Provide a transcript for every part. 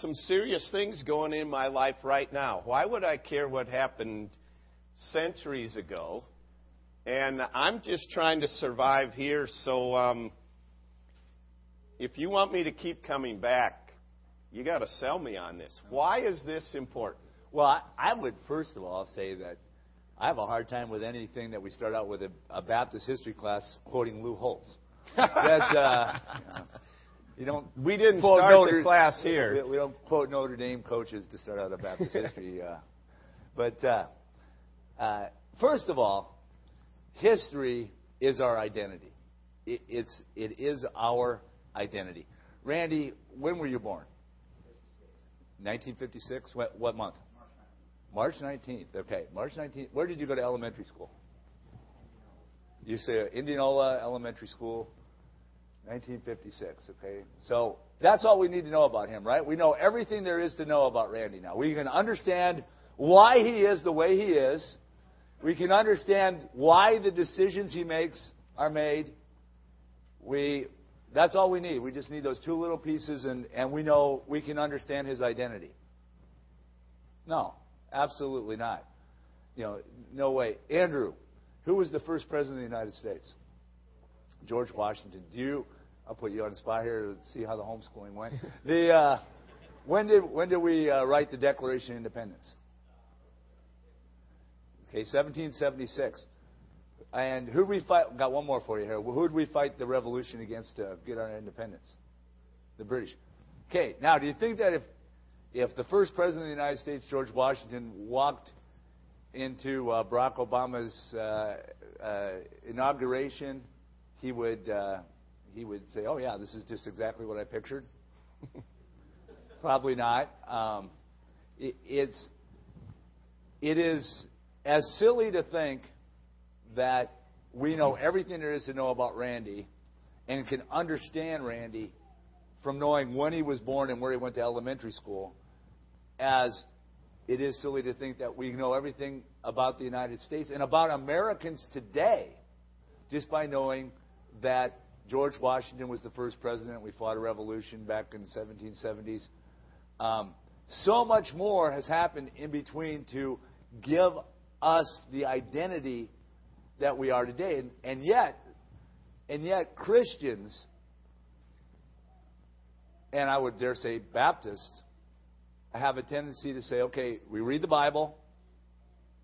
some serious things going in my life right now. Why would I care what happened centuries ago? And I'm just trying to survive here. So, um, if you want me to keep coming back, you got to sell me on this. Why is this important? Well, I, would first of all say that I have a hard time with anything that we start out with a, a Baptist history class quoting Lou Holtz. That's, uh, you don't. We didn't quote start Notre- the class here. We, we don't quote Notre Dame coaches to start out a Baptist history. Uh, but uh, uh, first of all, history is our identity. It, it's it is our identity. Randy, when were you born? 1956. What, what month? March 19th. Okay, March 19th. Where did you go to elementary school? You say Indianola Elementary School, 1956. Okay, so that's all we need to know about him, right? We know everything there is to know about Randy now. We can understand why he is the way he is. We can understand why the decisions he makes are made. We that's all we need. We just need those two little pieces, and, and we know we can understand his identity. No, absolutely not. You know, no way. Andrew, who was the first president of the United States? George Washington. Do you? I'll put you on the spot here to see how the homeschooling went. The uh, when did when did we uh, write the Declaration of Independence? Okay, 1776. And who we fight? Got one more for you here. Who did we fight the revolution against to get our independence? The British. Okay. Now, do you think that if if the first president of the United States, George Washington, walked into uh, Barack Obama's uh, uh, inauguration, he would uh, he would say, "Oh yeah, this is just exactly what I pictured." Probably not. Um, it, it's it is as silly to think that we know everything there is to know about Randy and can understand Randy from knowing when he was born and where he went to elementary school as it is silly to think that we know everything about the United States and about Americans today just by knowing that George Washington was the first president. We fought a revolution back in the 1770s. Um, so much more has happened in between to give us the identity that we are today. And, and yet, and yet Christians, and I would dare say Baptists, have a tendency to say, okay, we read the Bible,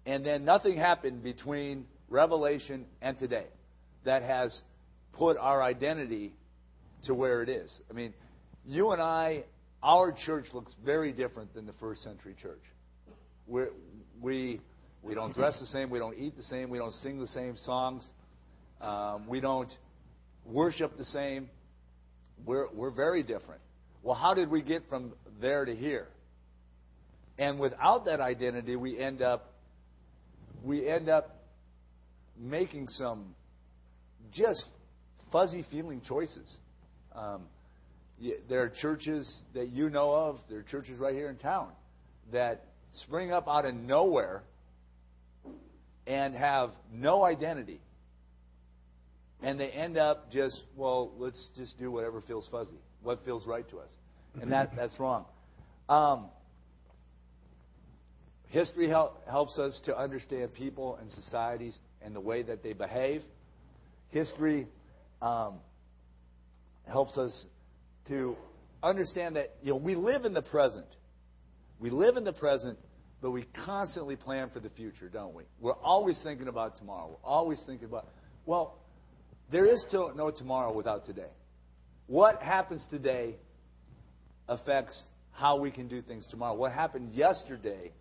and then nothing happened between Revelation and today that has put our identity to where it is. I mean, you and I, our church looks very different than the first century church. We're, we we don't dress the same. We don't eat the same. We don't sing the same songs. Um, we don't worship the same. We're, we're very different. Well, how did we get from there to here? And without that identity, we end up we end up making some just fuzzy feeling choices. Um, there are churches that you know of. There are churches right here in town that spring up out of nowhere and have no identity. And they end up just, well, let's just do whatever feels fuzzy, what feels right to us. And that, that's wrong. Um, history help, helps us to understand people and societies and the way that they behave. History um, helps us to understand that you know we live in the present. We live in the present, but we constantly plan for the future, don't we? We're always thinking about tomorrow. We're always thinking about, well, there is no tomorrow without today. What happens today affects how we can do things tomorrow. What happened yesterday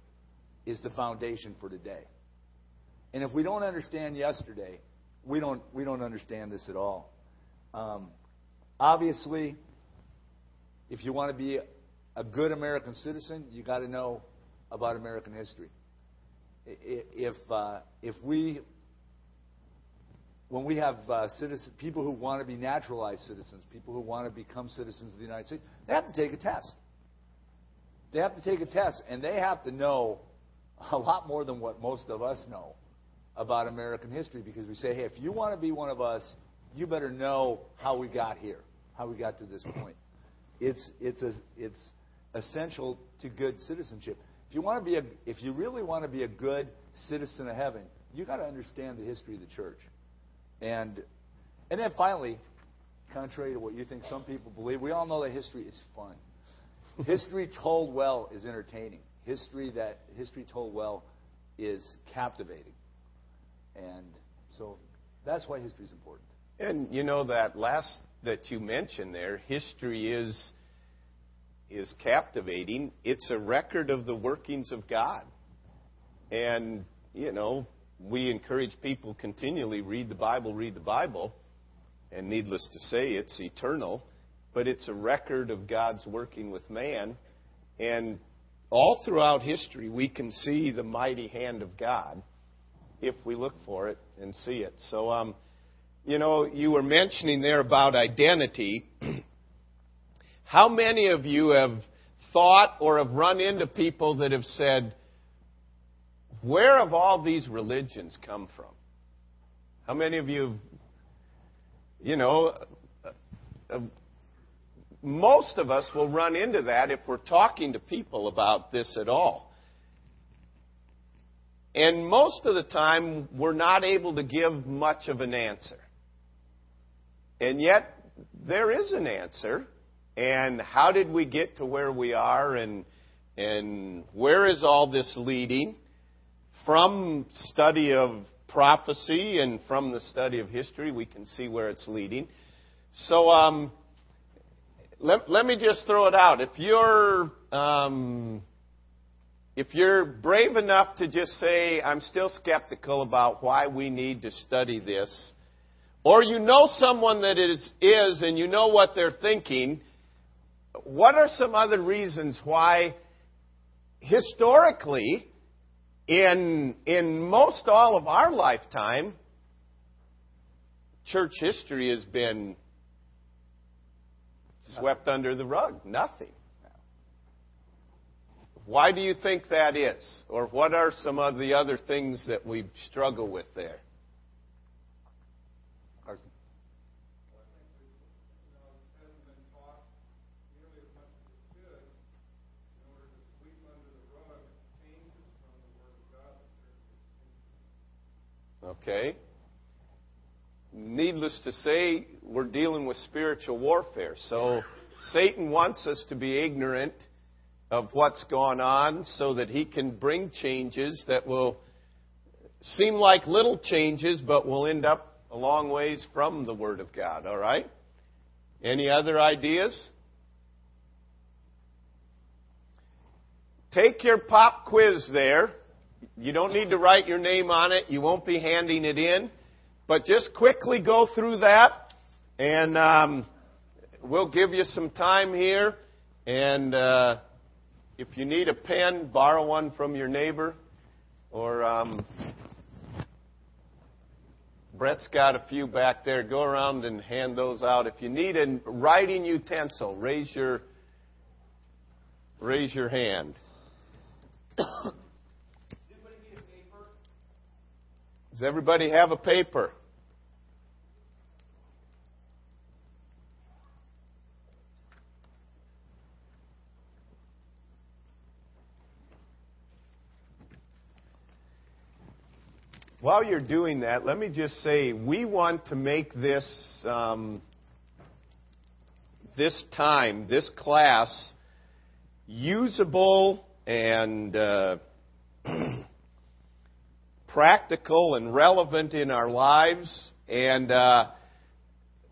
is the foundation for today. And if we don't understand yesterday, we don't, we don't understand this at all. Um, obviously, if you want to be a good American citizen, you got to know about American history. If uh, if we when we have uh, citizen, people who want to be naturalized citizens, people who want to become citizens of the United States, they have to take a test. They have to take a test, and they have to know a lot more than what most of us know about American history because we say, hey, if you want to be one of us, you better know how we got here, how we got to this point. It's, it's, a, it's essential to good citizenship. If you want to be a, if you really want to be a good citizen of heaven, you got to understand the history of the church. And and then finally, contrary to what you think some people believe, we all know that history is fun. history told well is entertaining. History that history told well is captivating. And so that's why history is important. And you know that last that you mentioned there, history is is captivating. It's a record of the workings of God. And you know, we encourage people continually read the Bible, read the Bible, and needless to say, it's eternal, but it's a record of God's working with man. And all throughout history, we can see the mighty hand of God if we look for it and see it. So, um, you know, you were mentioning there about identity. How many of you have thought or have run into people that have said, where have all these religions come from? How many of you, you know, uh, most of us will run into that if we're talking to people about this at all. And most of the time, we're not able to give much of an answer. And yet, there is an answer. And how did we get to where we are? And, and where is all this leading? from study of prophecy and from the study of history, we can see where it's leading. So, um, let, let me just throw it out. If you're, um, if you're brave enough to just say, I'm still skeptical about why we need to study this, or you know someone that is, is and you know what they're thinking, what are some other reasons why historically in, in most all of our lifetime, church history has been swept under the rug. Nothing. Why do you think that is? Or what are some of the other things that we struggle with there? Carson. Okay? Needless to say, we're dealing with spiritual warfare. So Satan wants us to be ignorant of what's going on so that he can bring changes that will seem like little changes but will end up a long ways from the Word of God. All right? Any other ideas? Take your pop quiz there. You don't need to write your name on it. You won't be handing it in. But just quickly go through that, and um, we'll give you some time here. And uh, if you need a pen, borrow one from your neighbor. Or um, Brett's got a few back there. Go around and hand those out. If you need a writing utensil, raise your raise your hand. Does everybody have a paper? While you're doing that, let me just say we want to make this um, this time, this class, usable and uh, practical and relevant in our lives. And uh,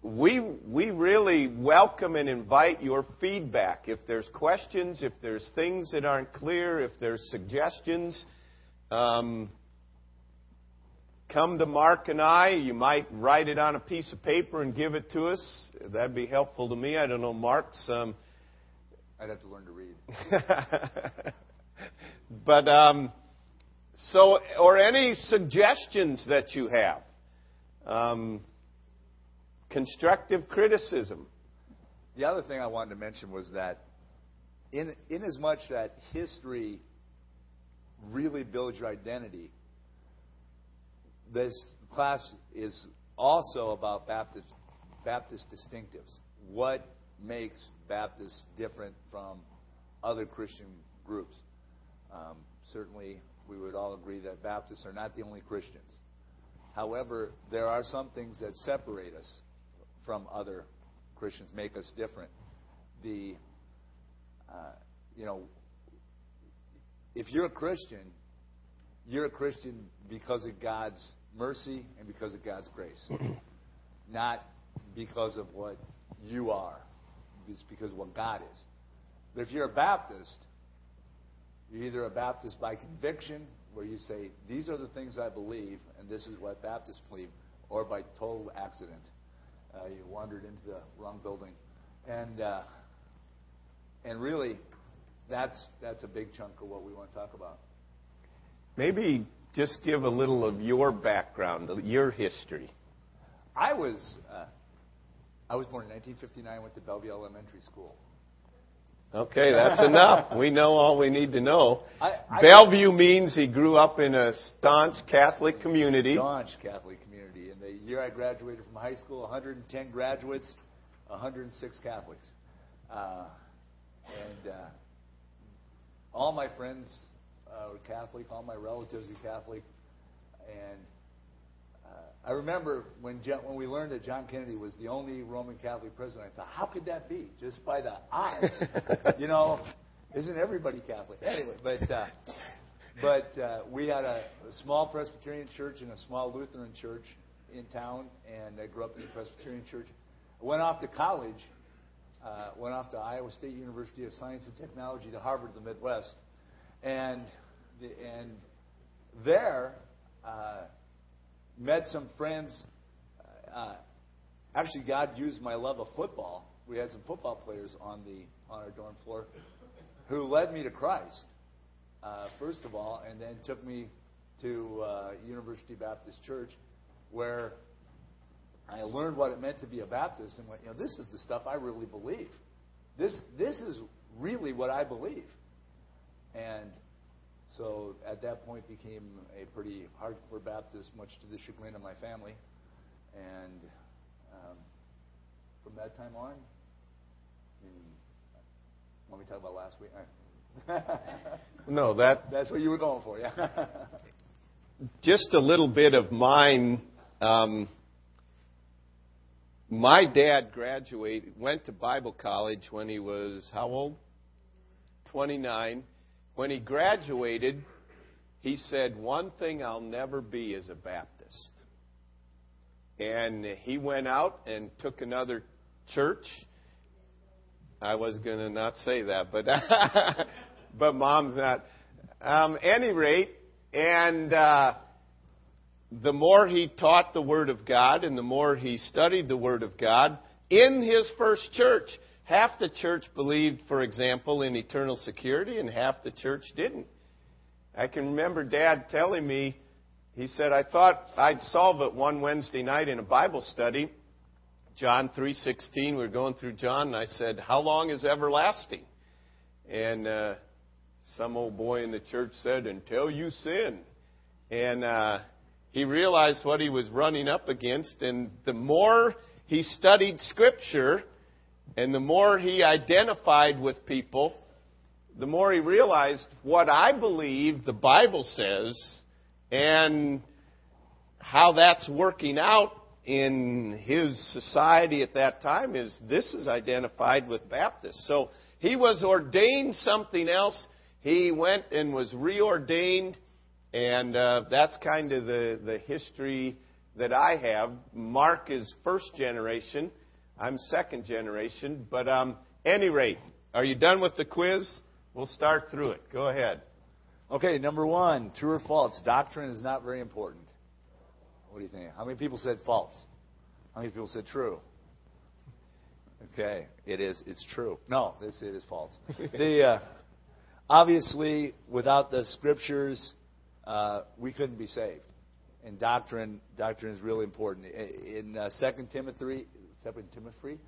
we, we really welcome and invite your feedback. If there's questions, if there's things that aren't clear, if there's suggestions, um, come to Mark and I. You might write it on a piece of paper and give it to us. That'd be helpful to me. I don't know, Mark. Um, I'd have to learn to read. but um, so, or any suggestions that you have. Um, constructive criticism. The other thing I wanted to mention was that, in, in as much that history really builds your identity, this class is also about Baptist, Baptist distinctives. What makes Baptists different from other Christian groups. Um, certainly, we would all agree that Baptists are not the only Christians. However, there are some things that separate us from other Christians, make us different. The, uh, you know, if you're a Christian, you're a Christian because of God's mercy and because of God's grace, not because of what you are. It's because of what God is. But if you're a Baptist, you're either a Baptist by conviction, where you say, These are the things I believe, and this is what Baptists believe, or by total accident. Uh, you wandered into the wrong building. And, uh, and really, that's, that's a big chunk of what we want to talk about. Maybe just give a little of your background, your history. I was, uh, I was born in 1959, went to Bellevue Elementary School. Okay, that's enough. We know all we need to know. I, I, Bellevue means he grew up in a staunch Catholic community. Staunch Catholic community. And the year I graduated from high school, 110 graduates, 106 Catholics. Uh, and uh, all my friends uh, were Catholic, all my relatives were Catholic. And I remember when, John, when we learned that John Kennedy was the only Roman Catholic president, I thought, how could that be? Just by the eyes. you know, isn't everybody Catholic? Anyway, but, uh, but uh, we had a, a small Presbyterian church and a small Lutheran church in town, and I grew up in the Presbyterian church. I went off to college, uh, went off to Iowa State University of Science and Technology to Harvard the Midwest. And, and there, uh, met some friends. Uh, actually, God used my love of football. We had some football players on the on our dorm floor who led me to Christ, uh, first of all, and then took me to uh, University Baptist Church, where I learned what it meant to be a Baptist, and went, you know, this is the stuff I really believe. This this is really what I believe, and so at that point, became a pretty hardcore Baptist, much to the chagrin of my family. And um, from that time on, let me talk about last week. no, that that's what you were going for, yeah. just a little bit of mine. Um, my dad graduated, went to Bible college when he was how old? 29 when he graduated, he said, One thing I'll never be is a Baptist. And he went out and took another church. I was going to not say that, but, but mom's not. Um, any rate, and uh, the more he taught the Word of God and the more he studied the Word of God in his first church, Half the church believed, for example, in eternal security, and half the church didn't. I can remember Dad telling me, he said, I thought I'd solve it one Wednesday night in a Bible study. John 3:16, we were going through John, and I said, "How long is everlasting?" And uh, some old boy in the church said, "Until you sin." And uh, he realized what he was running up against, and the more he studied Scripture, and the more he identified with people, the more he realized what I believe the Bible says and how that's working out in his society at that time is this is identified with Baptists. So he was ordained something else. He went and was reordained, and uh, that's kind of the, the history that I have. Mark is first generation. I'm second generation, but um, any rate, are you done with the quiz? We'll start through it. Go ahead. Okay, number one, true or false? Doctrine is not very important. What do you think? How many people said false? How many people said true? Okay, it is. It's true. No, this it is false. the uh, obviously, without the scriptures, uh, we couldn't be saved. And doctrine, doctrine is really important. In uh, 2 Timothy, Second Timothy,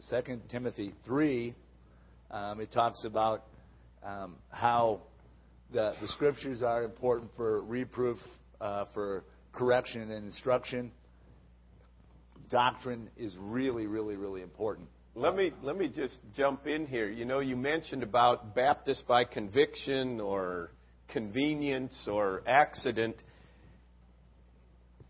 Second Timothy three, um, it talks about um, how the, the scriptures are important for reproof, uh, for correction and instruction. Doctrine is really, really, really important. Let me let me just jump in here. You know, you mentioned about Baptist by conviction or convenience or accident.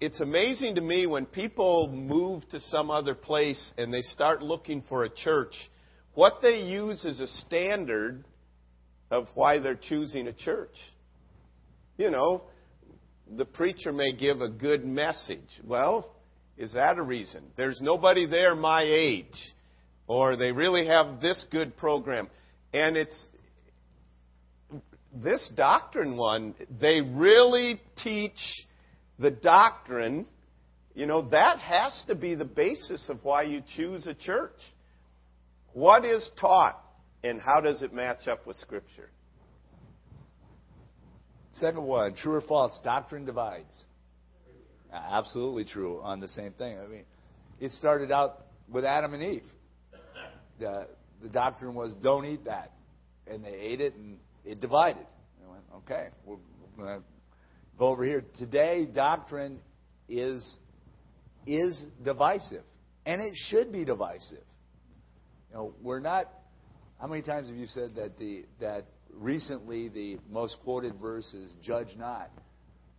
It's amazing to me when people move to some other place and they start looking for a church, what they use as a standard of why they're choosing a church. You know, the preacher may give a good message. Well, is that a reason? There's nobody there my age. Or they really have this good program. And it's this doctrine one, they really teach the doctrine. You know, that has to be the basis of why you choose a church. What is taught and how does it match up with Scripture? Second one, true or false, doctrine divides. Absolutely true on the same thing. I mean, it started out with Adam and Eve. The, the doctrine was don't eat that. And they ate it and it divided. They went, okay, we're going to go over here. Today, doctrine is, is divisive. And it should be divisive. You know, we're not. How many times have you said that the that recently the most quoted verse is "Judge not"?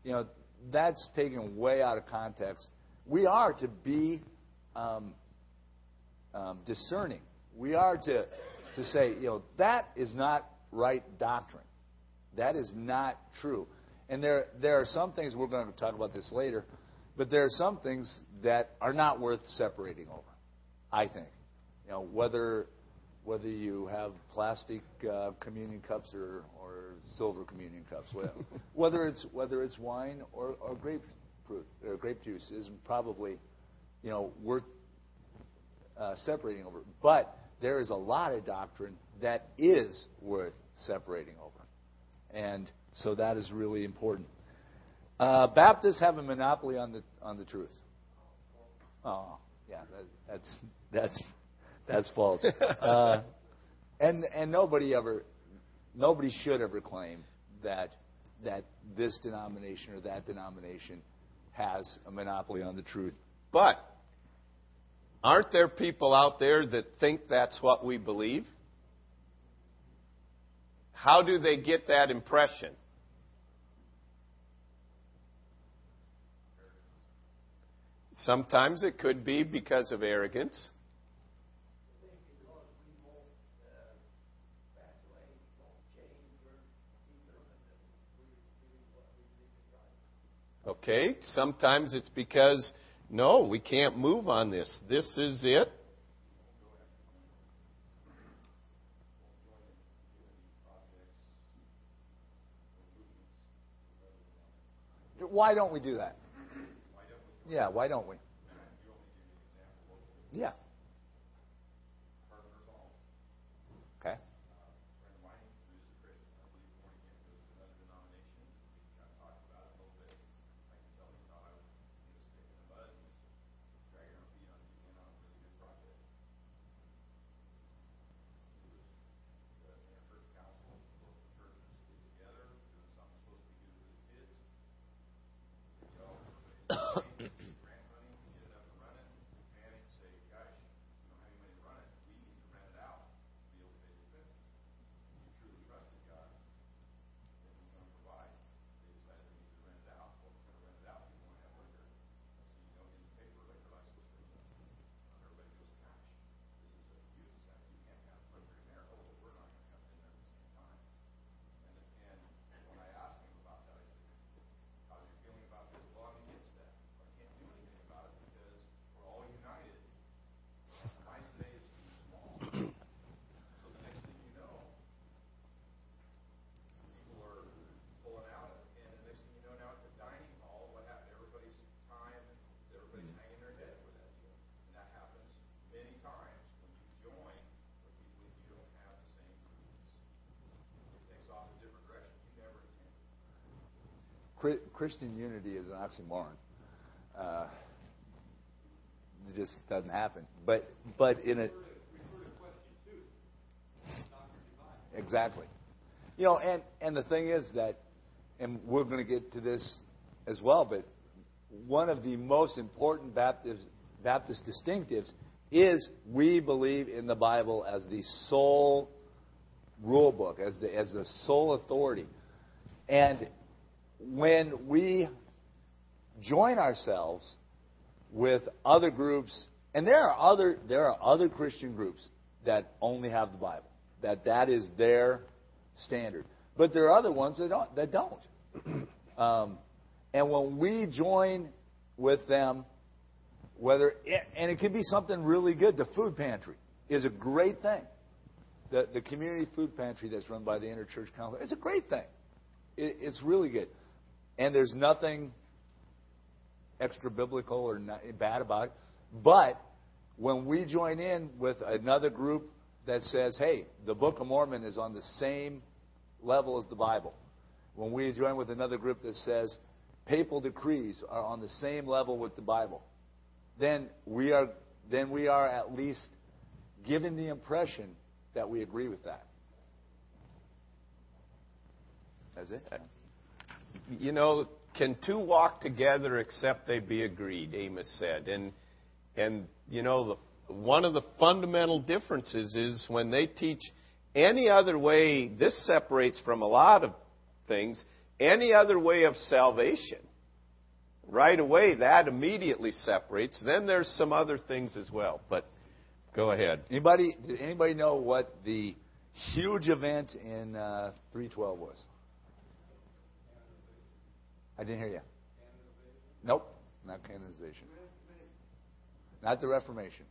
You know, that's taken way out of context. We are to be um, um, discerning. We are to to say, you know, that is not right doctrine. That is not true. And there there are some things we're going to talk about this later, but there are some things that are not worth separating over. I think, you know, whether whether you have plastic uh, communion cups or, or silver communion cups, whether it's whether it's wine or, or grape fruit or grape juice is probably, you know, worth uh, separating over. But there is a lot of doctrine that is worth separating over, and so that is really important. Uh, Baptists have a monopoly on the on the truth. Oh, yeah, that, that's that's that's false. Uh, and and nobody ever, nobody should ever claim that that this denomination or that denomination has a monopoly on the truth. But aren't there people out there that think that's what we believe? How do they get that impression? Sometimes it could be because of arrogance. Okay? Sometimes it's because, no, we can't move on this. This is it. Why don't we do that? Yeah, why don't we? Yeah. Christian unity is an oxymoron. Uh, it just doesn't happen. But but in a exactly, you know, and and the thing is that, and we're going to get to this as well. But one of the most important Baptist Baptist distinctives is we believe in the Bible as the sole rule book, as the, as the sole authority. And when we join ourselves with other groups, and there are other, there are other Christian groups that only have the Bible, that that is their standard. But there are other ones that don't. That don't. um, and when we join with them, whether and it could be something really good. The food pantry is a great thing. The the community food pantry that's run by the Interchurch Council is a great thing. It, it's really good, and there's nothing extra biblical or bad about it. But when we join in with another group that says, "Hey, the Book of Mormon is on the same level as the Bible," when we join with another group that says papal decrees are on the same level with the Bible, then we are then we are at least given the impression that we agree with that. That's it. Uh, You know, can two walk together except they be agreed? Amos said, and and you know the, one of the fundamental differences is when they teach any other way. This separates from a lot of things. Any other way of salvation right away, that immediately separates. Then there's some other things as well. But go ahead. Anybody? Did anybody know what the huge event in uh, 312 was? I didn't hear you. Nope, not canonization. Not the Reformation.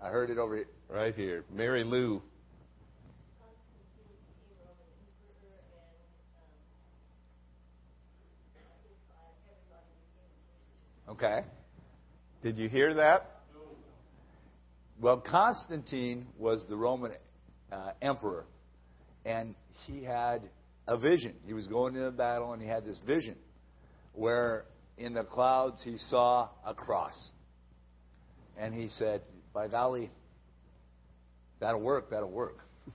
I heard it over here. Right here. Mary Lou Okay. Did you hear that? Well, Constantine was the Roman uh, emperor, and he had a vision. He was going into a battle, and he had this vision where in the clouds he saw a cross. And he said, By golly, that'll work, that'll work.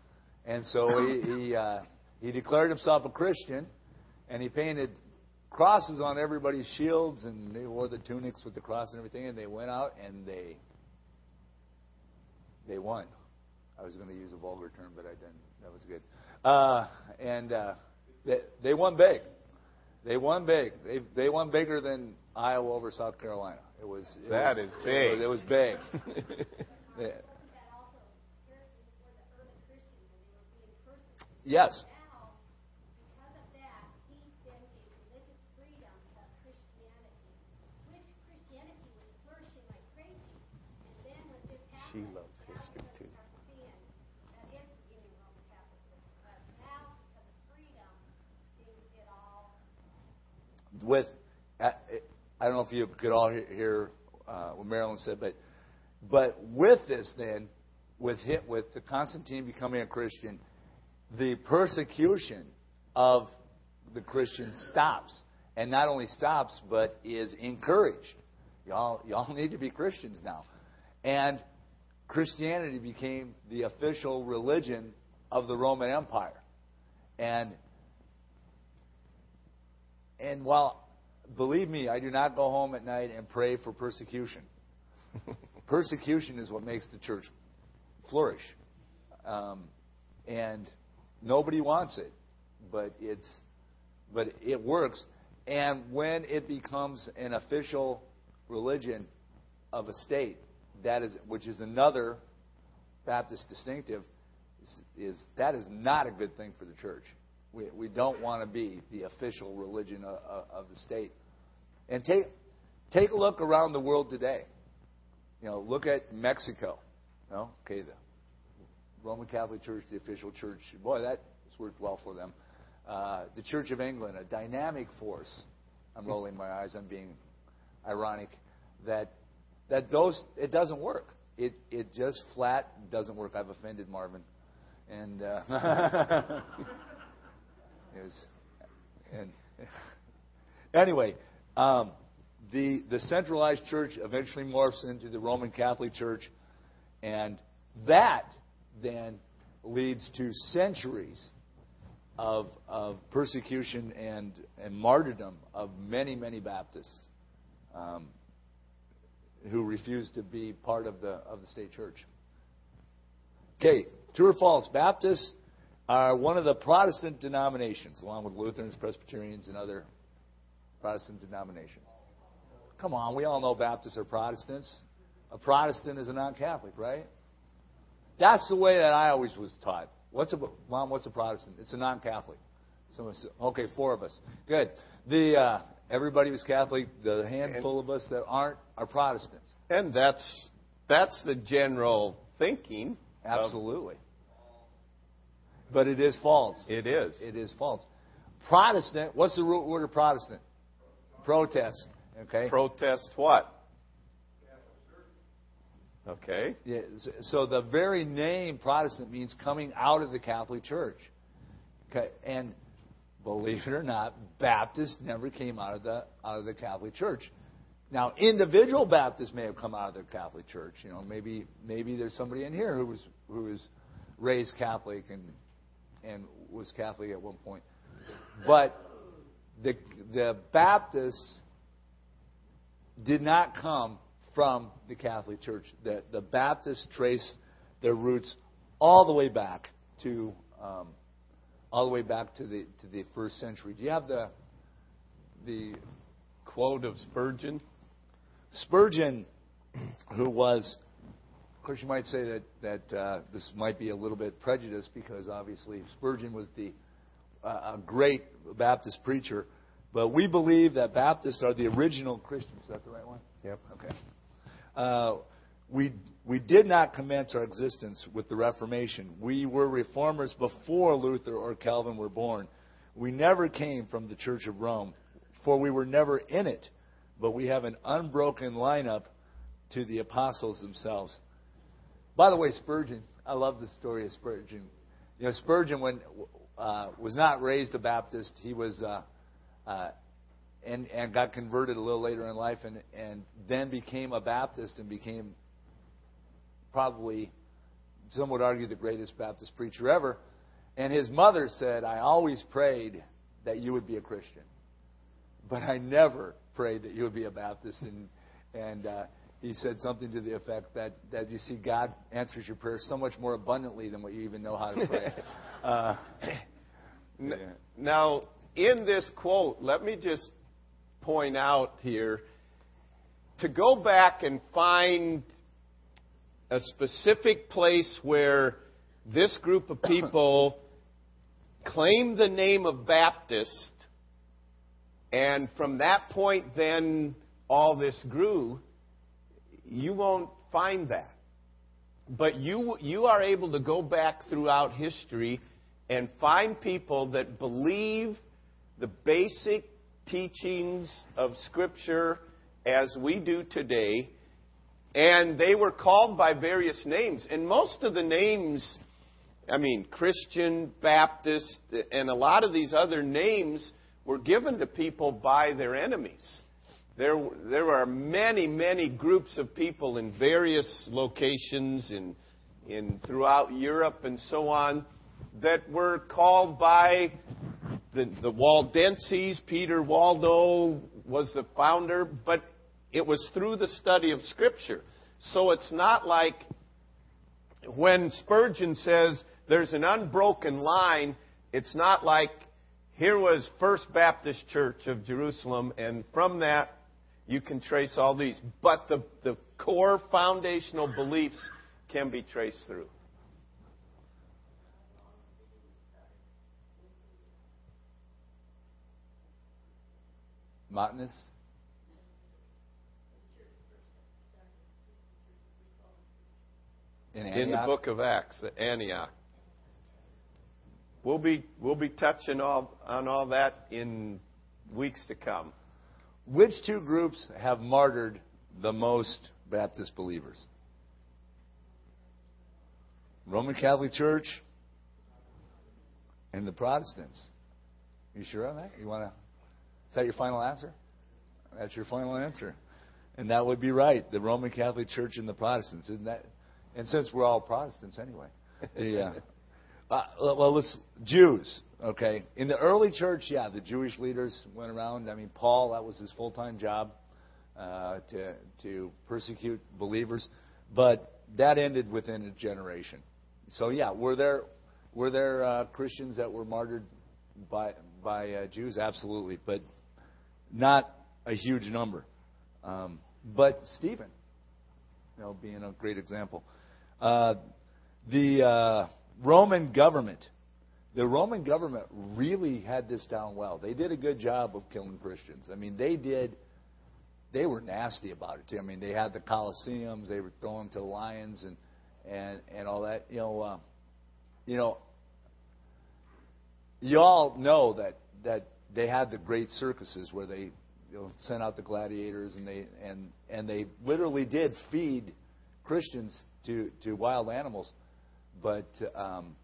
And so he, he, uh, he declared himself a Christian, and he painted crosses on everybody's shields, and they wore the tunics with the cross and everything, and they went out and they they won. I was going to use a vulgar term, but I didn't. That was good. Uh, and uh, they, they won big. They won big. They they won bigger than Iowa over South Carolina. It was it that was, is big. It was, it was big. yeah. Yes. she loves With, I don't know if you could all hear uh, what Marilyn said, but but with this, then, with him, with the Constantine becoming a Christian, the persecution of the Christians stops, and not only stops, but is encouraged. Y'all, y'all need to be Christians now, and Christianity became the official religion of the Roman Empire. And and while believe me, I do not go home at night and pray for persecution. persecution is what makes the church flourish. Um, and nobody wants it, but it's but it works. And when it becomes an official religion of a state, that is, which is another Baptist distinctive, is, is that is not a good thing for the church. We, we don't want to be the official religion of, of the state. And take take a look around the world today. You know, look at Mexico. Know, okay, the Roman Catholic Church, the official church. Boy, that has worked well for them. Uh, the Church of England, a dynamic force. I'm rolling my eyes. I'm being ironic. That that those it doesn't work. It it just flat doesn't work. I've offended Marvin, and uh, was, and anyway, um, the the centralized church eventually morphs into the Roman Catholic Church, and that then leads to centuries of of persecution and and martyrdom of many many Baptists. Um, who refused to be part of the of the state church. Okay, true or false? Baptists are one of the Protestant denominations, along with Lutherans, Presbyterians, and other Protestant denominations. Come on, we all know Baptists are Protestants. A Protestant is a non-Catholic, right? That's the way that I always was taught. What's a mom? What's a Protestant? It's a non-Catholic. Someone said, okay, four of us. Good. The uh, everybody was Catholic. The handful of us that aren't are Protestants. And that's that's the general thinking. Absolutely. But it is false. It is. It is false. Protestant. What's the root word of Protestant? Protest. Okay. Protest what? Okay. Yeah, so the very name Protestant means coming out of the Catholic Church. Okay, and believe it or not, Baptists never came out of the out of the Catholic Church. Now, individual Baptists may have come out of the Catholic Church. You know, maybe maybe there's somebody in here who was who was raised Catholic and and was Catholic at one point. But the the Baptists did not come from the Catholic Church. The, the Baptists trace their roots all the way back to um, all the way back to the to the first century. Do you have the the quote of Spurgeon? Spurgeon, who was, course, you might say that that uh, this might be a little bit prejudiced because obviously Spurgeon was the uh, a great Baptist preacher, but we believe that Baptists are the original Christians. Is that the right one? Yep. Okay. Uh, we, we did not commence our existence with the Reformation. We were reformers before Luther or Calvin were born. We never came from the Church of Rome, for we were never in it, but we have an unbroken lineup to the apostles themselves. By the way, Spurgeon, I love the story of Spurgeon. You know, Spurgeon, when uh, was not raised a Baptist, he was uh, uh, and, and got converted a little later in life and, and then became a Baptist and became probably, some would argue, the greatest Baptist preacher ever. And his mother said, I always prayed that you would be a Christian, but I never prayed that you would be a Baptist. And, and uh, he said something to the effect that, that you see, God answers your prayers so much more abundantly than what you even know how to pray. uh, yeah. Now, in this quote, let me just point out here to go back and find a specific place where this group of people claim the name of Baptist, and from that point then all this grew, you won't find that. But you, you are able to go back throughout history and find people that believe the basic teachings of Scripture as we do today, and they were called by various names. And most of the names, I mean, Christian, Baptist, and a lot of these other names were given to people by their enemies. There, there are many, many groups of people in various locations in, in throughout Europe and so on that were called by the, the Waldenses. Peter Waldo was the founder, but it was through the study of Scripture. So it's not like when Spurgeon says there's an unbroken line, it's not like here was First Baptist Church of Jerusalem, and from that you can trace all these. But the, the core foundational beliefs can be traced through. Montanus? In, in the book of Acts, Antioch. We'll be, we'll be touching all, on all that in weeks to come. Which two groups have martyred the most Baptist believers? Roman Catholic Church and the Protestants. You sure on that? You want to is that your final answer? That's your final answer. And that would be right. The Roman Catholic Church and the Protestants, isn't that? And since we're all Protestants anyway. yeah. Uh, well, let's Jews. Okay. In the early church, yeah, the Jewish leaders went around. I mean, Paul, that was his full-time job. uh, to to persecute believers, but that ended within a generation. So yeah, were there were there uh, Christians that were martyred by by uh, Jews? Absolutely, but not a huge number. Um, but Stephen, you know, being a great example. Uh, the uh, Roman government, the Roman government really had this down well. They did a good job of killing Christians. I mean, they did. They were nasty about it too. I mean, they had the Colosseums. They were throwing to the lions and and and all that. You know, uh, you know. You all know that that they had the great circuses where they you know, sent out the gladiators and they and and they literally did feed Christians to to wild animals. But um,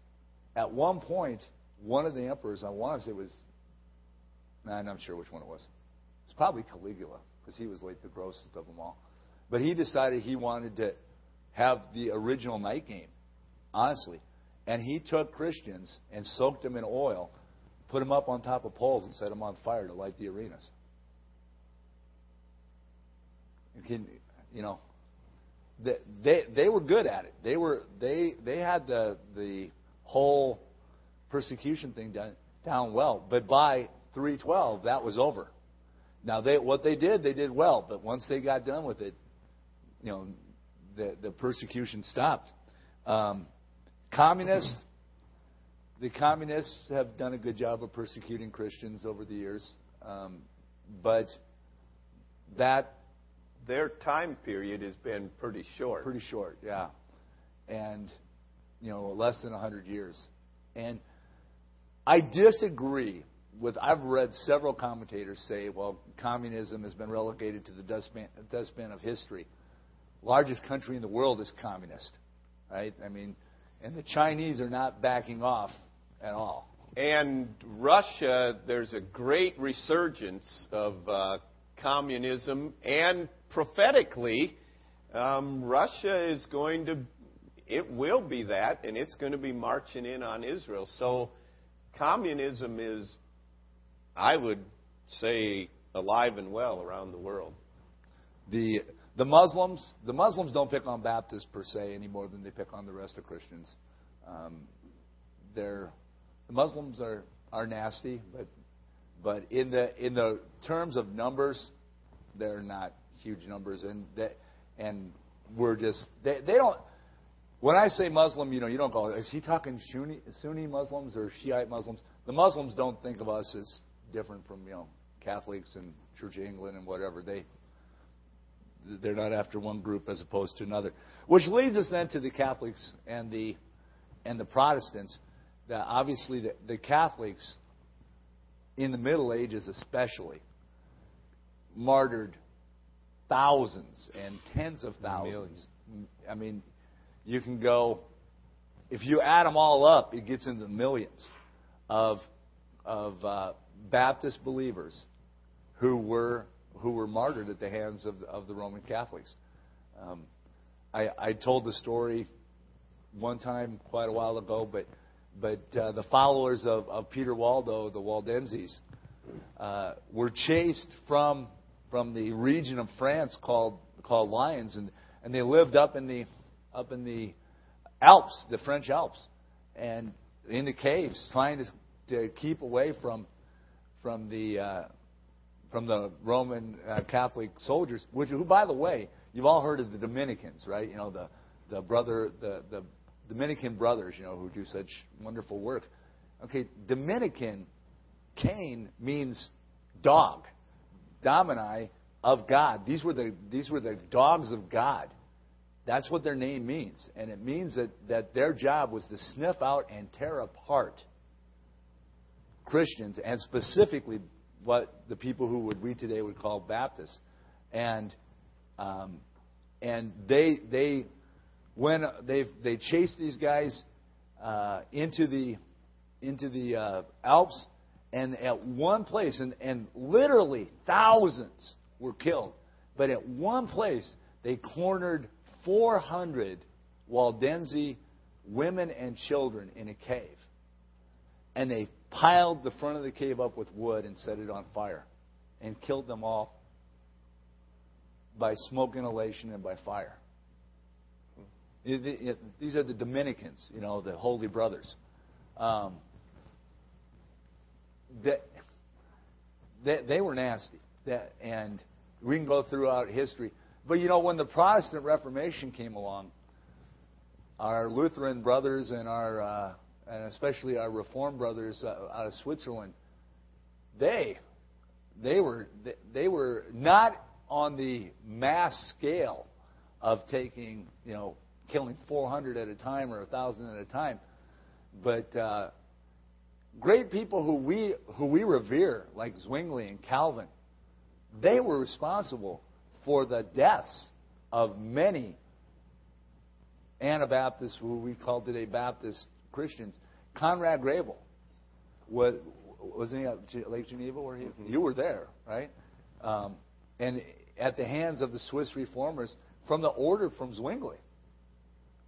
at one point, one of the emperors, I want to say it was, nah, I'm not sure which one it was. It's probably Caligula because he was like the grossest of them all. But he decided he wanted to have the original night game, honestly. And he took Christians and soaked them in oil, put them up on top of poles, and set them on fire to light the arenas. You can, you know, they, they they were good at it. They were they they had the the whole persecution thing down well. But by 312, that was over. Now they what they did, they did well. But once they got done with it, you know, the the persecution stopped. Um, communists. The communists have done a good job of persecuting Christians over the years, um, but that their time period has been pretty short. Pretty short, yeah. And, you know, less than 100 years. And I disagree with, I've read several commentators say, well, communism has been relegated to the dustbin, dustbin of history. Largest country in the world is communist, right? I mean, and the Chinese are not backing off at all. And Russia, there's a great resurgence of uh, communism, and prophetically, um, Russia is going to, it will be that, and it's going to be marching in on Israel. So communism is, I would say, alive and well around the world. The the Muslims the Muslims don't pick on Baptists per se any more than they pick on the rest of Christians. Um, they're the Muslims are are nasty, but but in the in the terms of numbers, they're not huge numbers, and they, and we're just they, they don't. When I say Muslim, you know, you don't go, is he talking Sunni, Sunni Muslims or Shiite Muslims? The Muslims don't think of us as different from you know Catholics and Church of England and whatever. They they're not after one group as opposed to another. Which leads us then to the Catholics and the and the Protestants. That obviously the, the Catholics in the Middle Ages especially, martyred thousands and tens of thousands. Millions. I mean, you can go, if you add them all up, it gets into millions of, of uh, Baptist believers who were, who were martyred at the hands of, of the Roman Catholics. Um, I, I told the story one time quite a while ago, but but uh, the followers of, of Peter Waldo, the Waldenses, uh, were chased from from the region of France called called Lyons, and and they lived up in the up in the Alps, the French Alps, and in the caves, trying to to keep away from from the uh, from the Roman uh, Catholic soldiers, which who, by the way, you've all heard of the Dominicans, right? You know the the brother the the Dominican brothers, you know, who do such wonderful work. Okay, Dominican, Cain means dog. Domini of God. These were the these were the dogs of God. That's what their name means. And it means that, that their job was to sniff out and tear apart Christians and specifically what the people who would we today would call Baptists. And um, and they they when they they chased these guys uh, into the into the uh, Alps, and at one place, and, and literally thousands were killed, but at one place they cornered 400 Waldense women and children in a cave, and they piled the front of the cave up with wood and set it on fire, and killed them all. by smoke inhalation and by fire. These are the Dominicans, you know, the Holy Brothers. Um, they, they, they were nasty. That, and we can go throughout history. But you know, when the Protestant Reformation came along, our Lutheran brothers and our, uh, and especially our Reformed brothers uh, out of Switzerland, they, they were, they, were not on the mass scale of taking, you know, killing 400 at a time or 1,000 at a time, but uh, great people who we who we revere, like Zwingli and Calvin, they were responsible for the deaths of many Anabaptists, who we call today Baptist Christians. Conrad Grebel was wasn't he at Lake Geneva? Where he you were there, right? Um, and at the hands of the Swiss reformers, from the order from Zwingli,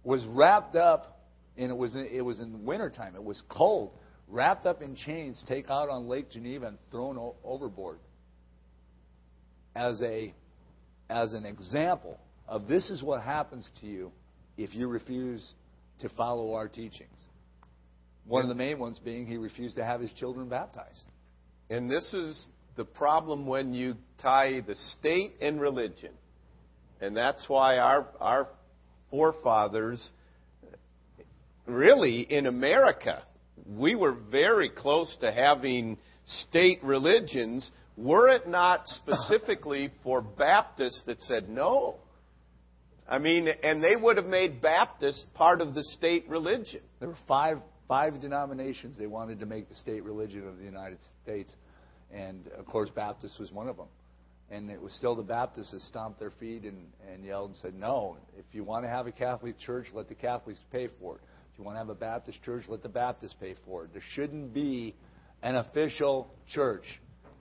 was wrapped up, and it was in, it was in wintertime. It was cold, wrapped up in chains, taken out on Lake Geneva, and thrown o- overboard. As a as an example of this is what happens to you if you refuse to follow our teachings. One of the main ones being he refused to have his children baptized. And this is the problem when you tie the state and religion. And that's why our, our forefathers, really in America, we were very close to having state religions, were it not specifically for Baptists that said no. I mean, and they would have made Baptists part of the state religion. There were five five denominations they wanted to make the state religion of the United States, and of course Baptist was one of them. And it was still the Baptists that stomped their feet and, and yelled and said, "No! If you want to have a Catholic church, let the Catholics pay for it. If you want to have a Baptist church, let the Baptists pay for it. There shouldn't be an official church,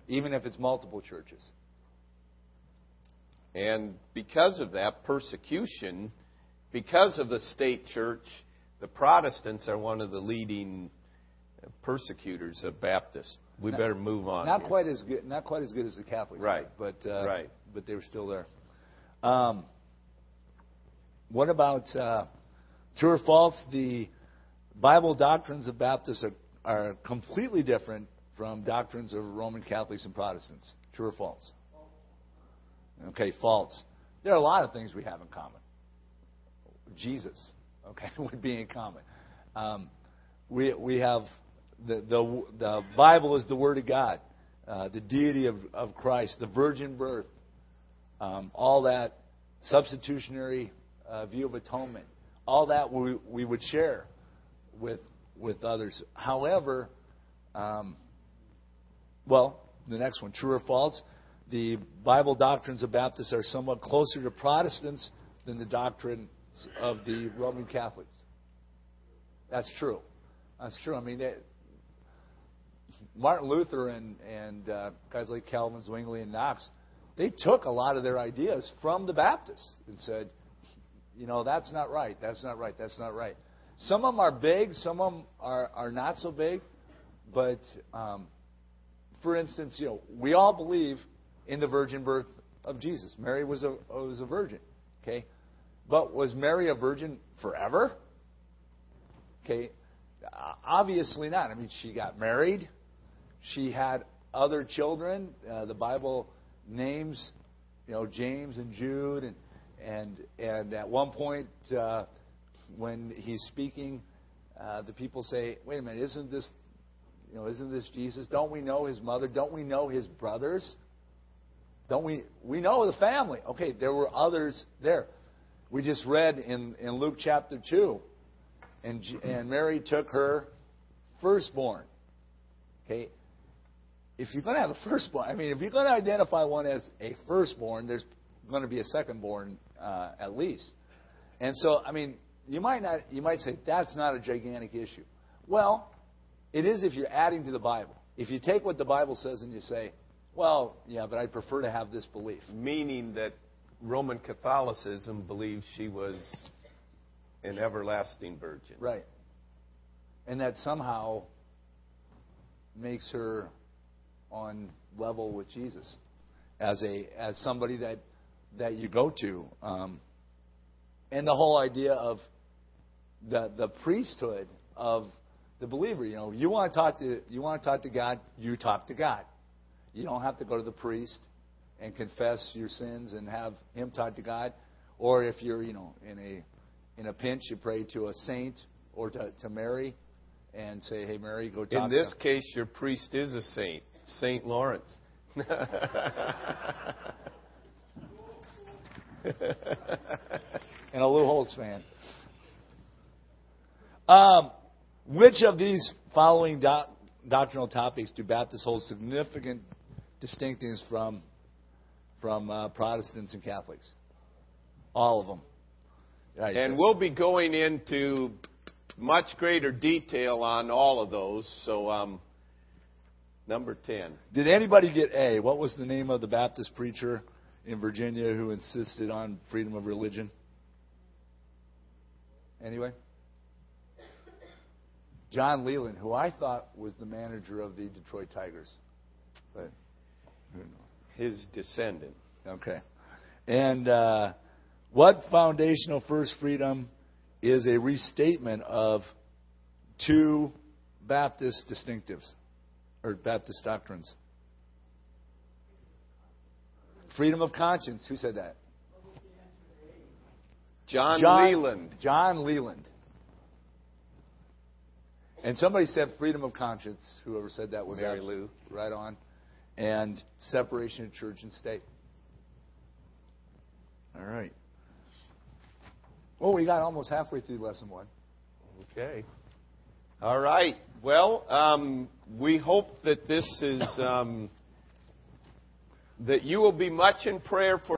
even if it's multiple churches." And because of that persecution, because of the state church, the Protestants are one of the leading persecutors of Baptists. We Not- better move on. Not here. quite as good. Not quite as good as the Catholics. Right. But uh, Right. But they were still there. Um, what about uh, true or false? The Bible doctrines of Baptists are, are completely different from doctrines of Roman Catholics and Protestants. True or false? Okay, false. There are a lot of things we have in common. Jesus, okay, would be in common. Um, we we have the the the Bible is the Word of God, uh, the deity of of Christ, the virgin birth, um, all that substitutionary uh, view of atonement, all that we we would share with with others. However, um, well, the next one, true or false? The Bible doctrines of Baptists are somewhat closer to Protestants than the doctrine of the Roman Catholics. That's true. That's true. I mean, Martin Luther and, and uh, guys like Calvin, Zwingli, and Knox, they took a lot of their ideas from the Baptists and said, you know, that's not right. That's not right. That's not right. Some of them are big. Some of them are, are not so big. But, um, for instance, you know, we all believe in the virgin birth of Jesus. Mary was a, was a virgin. Okay? But was Mary a virgin forever? Okay, uh, obviously not. I mean, she got married. She had other children. Uh, the Bible names, you know, James and Jude, and and and at one point uh, when he's speaking, uh, the people say, "Wait a minute, isn't this, you know, isn't this Jesus? Don't we know his mother? Don't we know his brothers? Don't we? We know the family. Okay, there were others there. We just read in in Luke chapter 2, and, and Mary took her firstborn. Okay? If you're going to have a firstborn, I mean, if you're going to identify one as a firstborn, there's going to be a secondborn uh, at least. And so, I mean, you might not, you might say that's not a gigantic issue. Well, it is if you're adding to the Bible. If you take what the Bible says and you say, well, yeah, but I prefer to have this belief. Meaning that Roman Catholicism believes she was an everlasting virgin. Right. And that somehow makes her on level with Jesus as a as somebody that that you go to, um, and the whole idea of the the priesthood of the believer. You know, you want to talk to you want to talk to God, you talk to God. You don't have to go to the priest and confess your sins and have him talk to God. Or if you're, you know, in a in a pinch, you pray to a saint or to, to Mary and say, "Hey, Mary, go talk." In this to case, your priest is a saint, Saint Lawrence. and a Lou Holtz fan. Um, which of these following do- doctrinal topics do Baptists hold significant distinctions from from uh, Protestants and Catholics? All of them. Right. And we'll be going into much greater detail on all of those. So, um, number 10. Did anybody get A? What was the name of the Baptist preacher in Virginia who insisted on freedom of religion? Anyway? John Leland, who I thought was the manager of the Detroit Tigers. But? His descendant. Okay. And uh, what foundational first freedom is a restatement of two Baptist distinctives or Baptist doctrines? Freedom of conscience. Who said that? John, John Leland. John Leland. And somebody said freedom of conscience. Whoever said that was Mary Lou. Right on. And separation of church and state. All right. Well, we got almost halfway through lesson one. Okay. All right. Well, um, we hope that this is um, that you will be much in prayer for.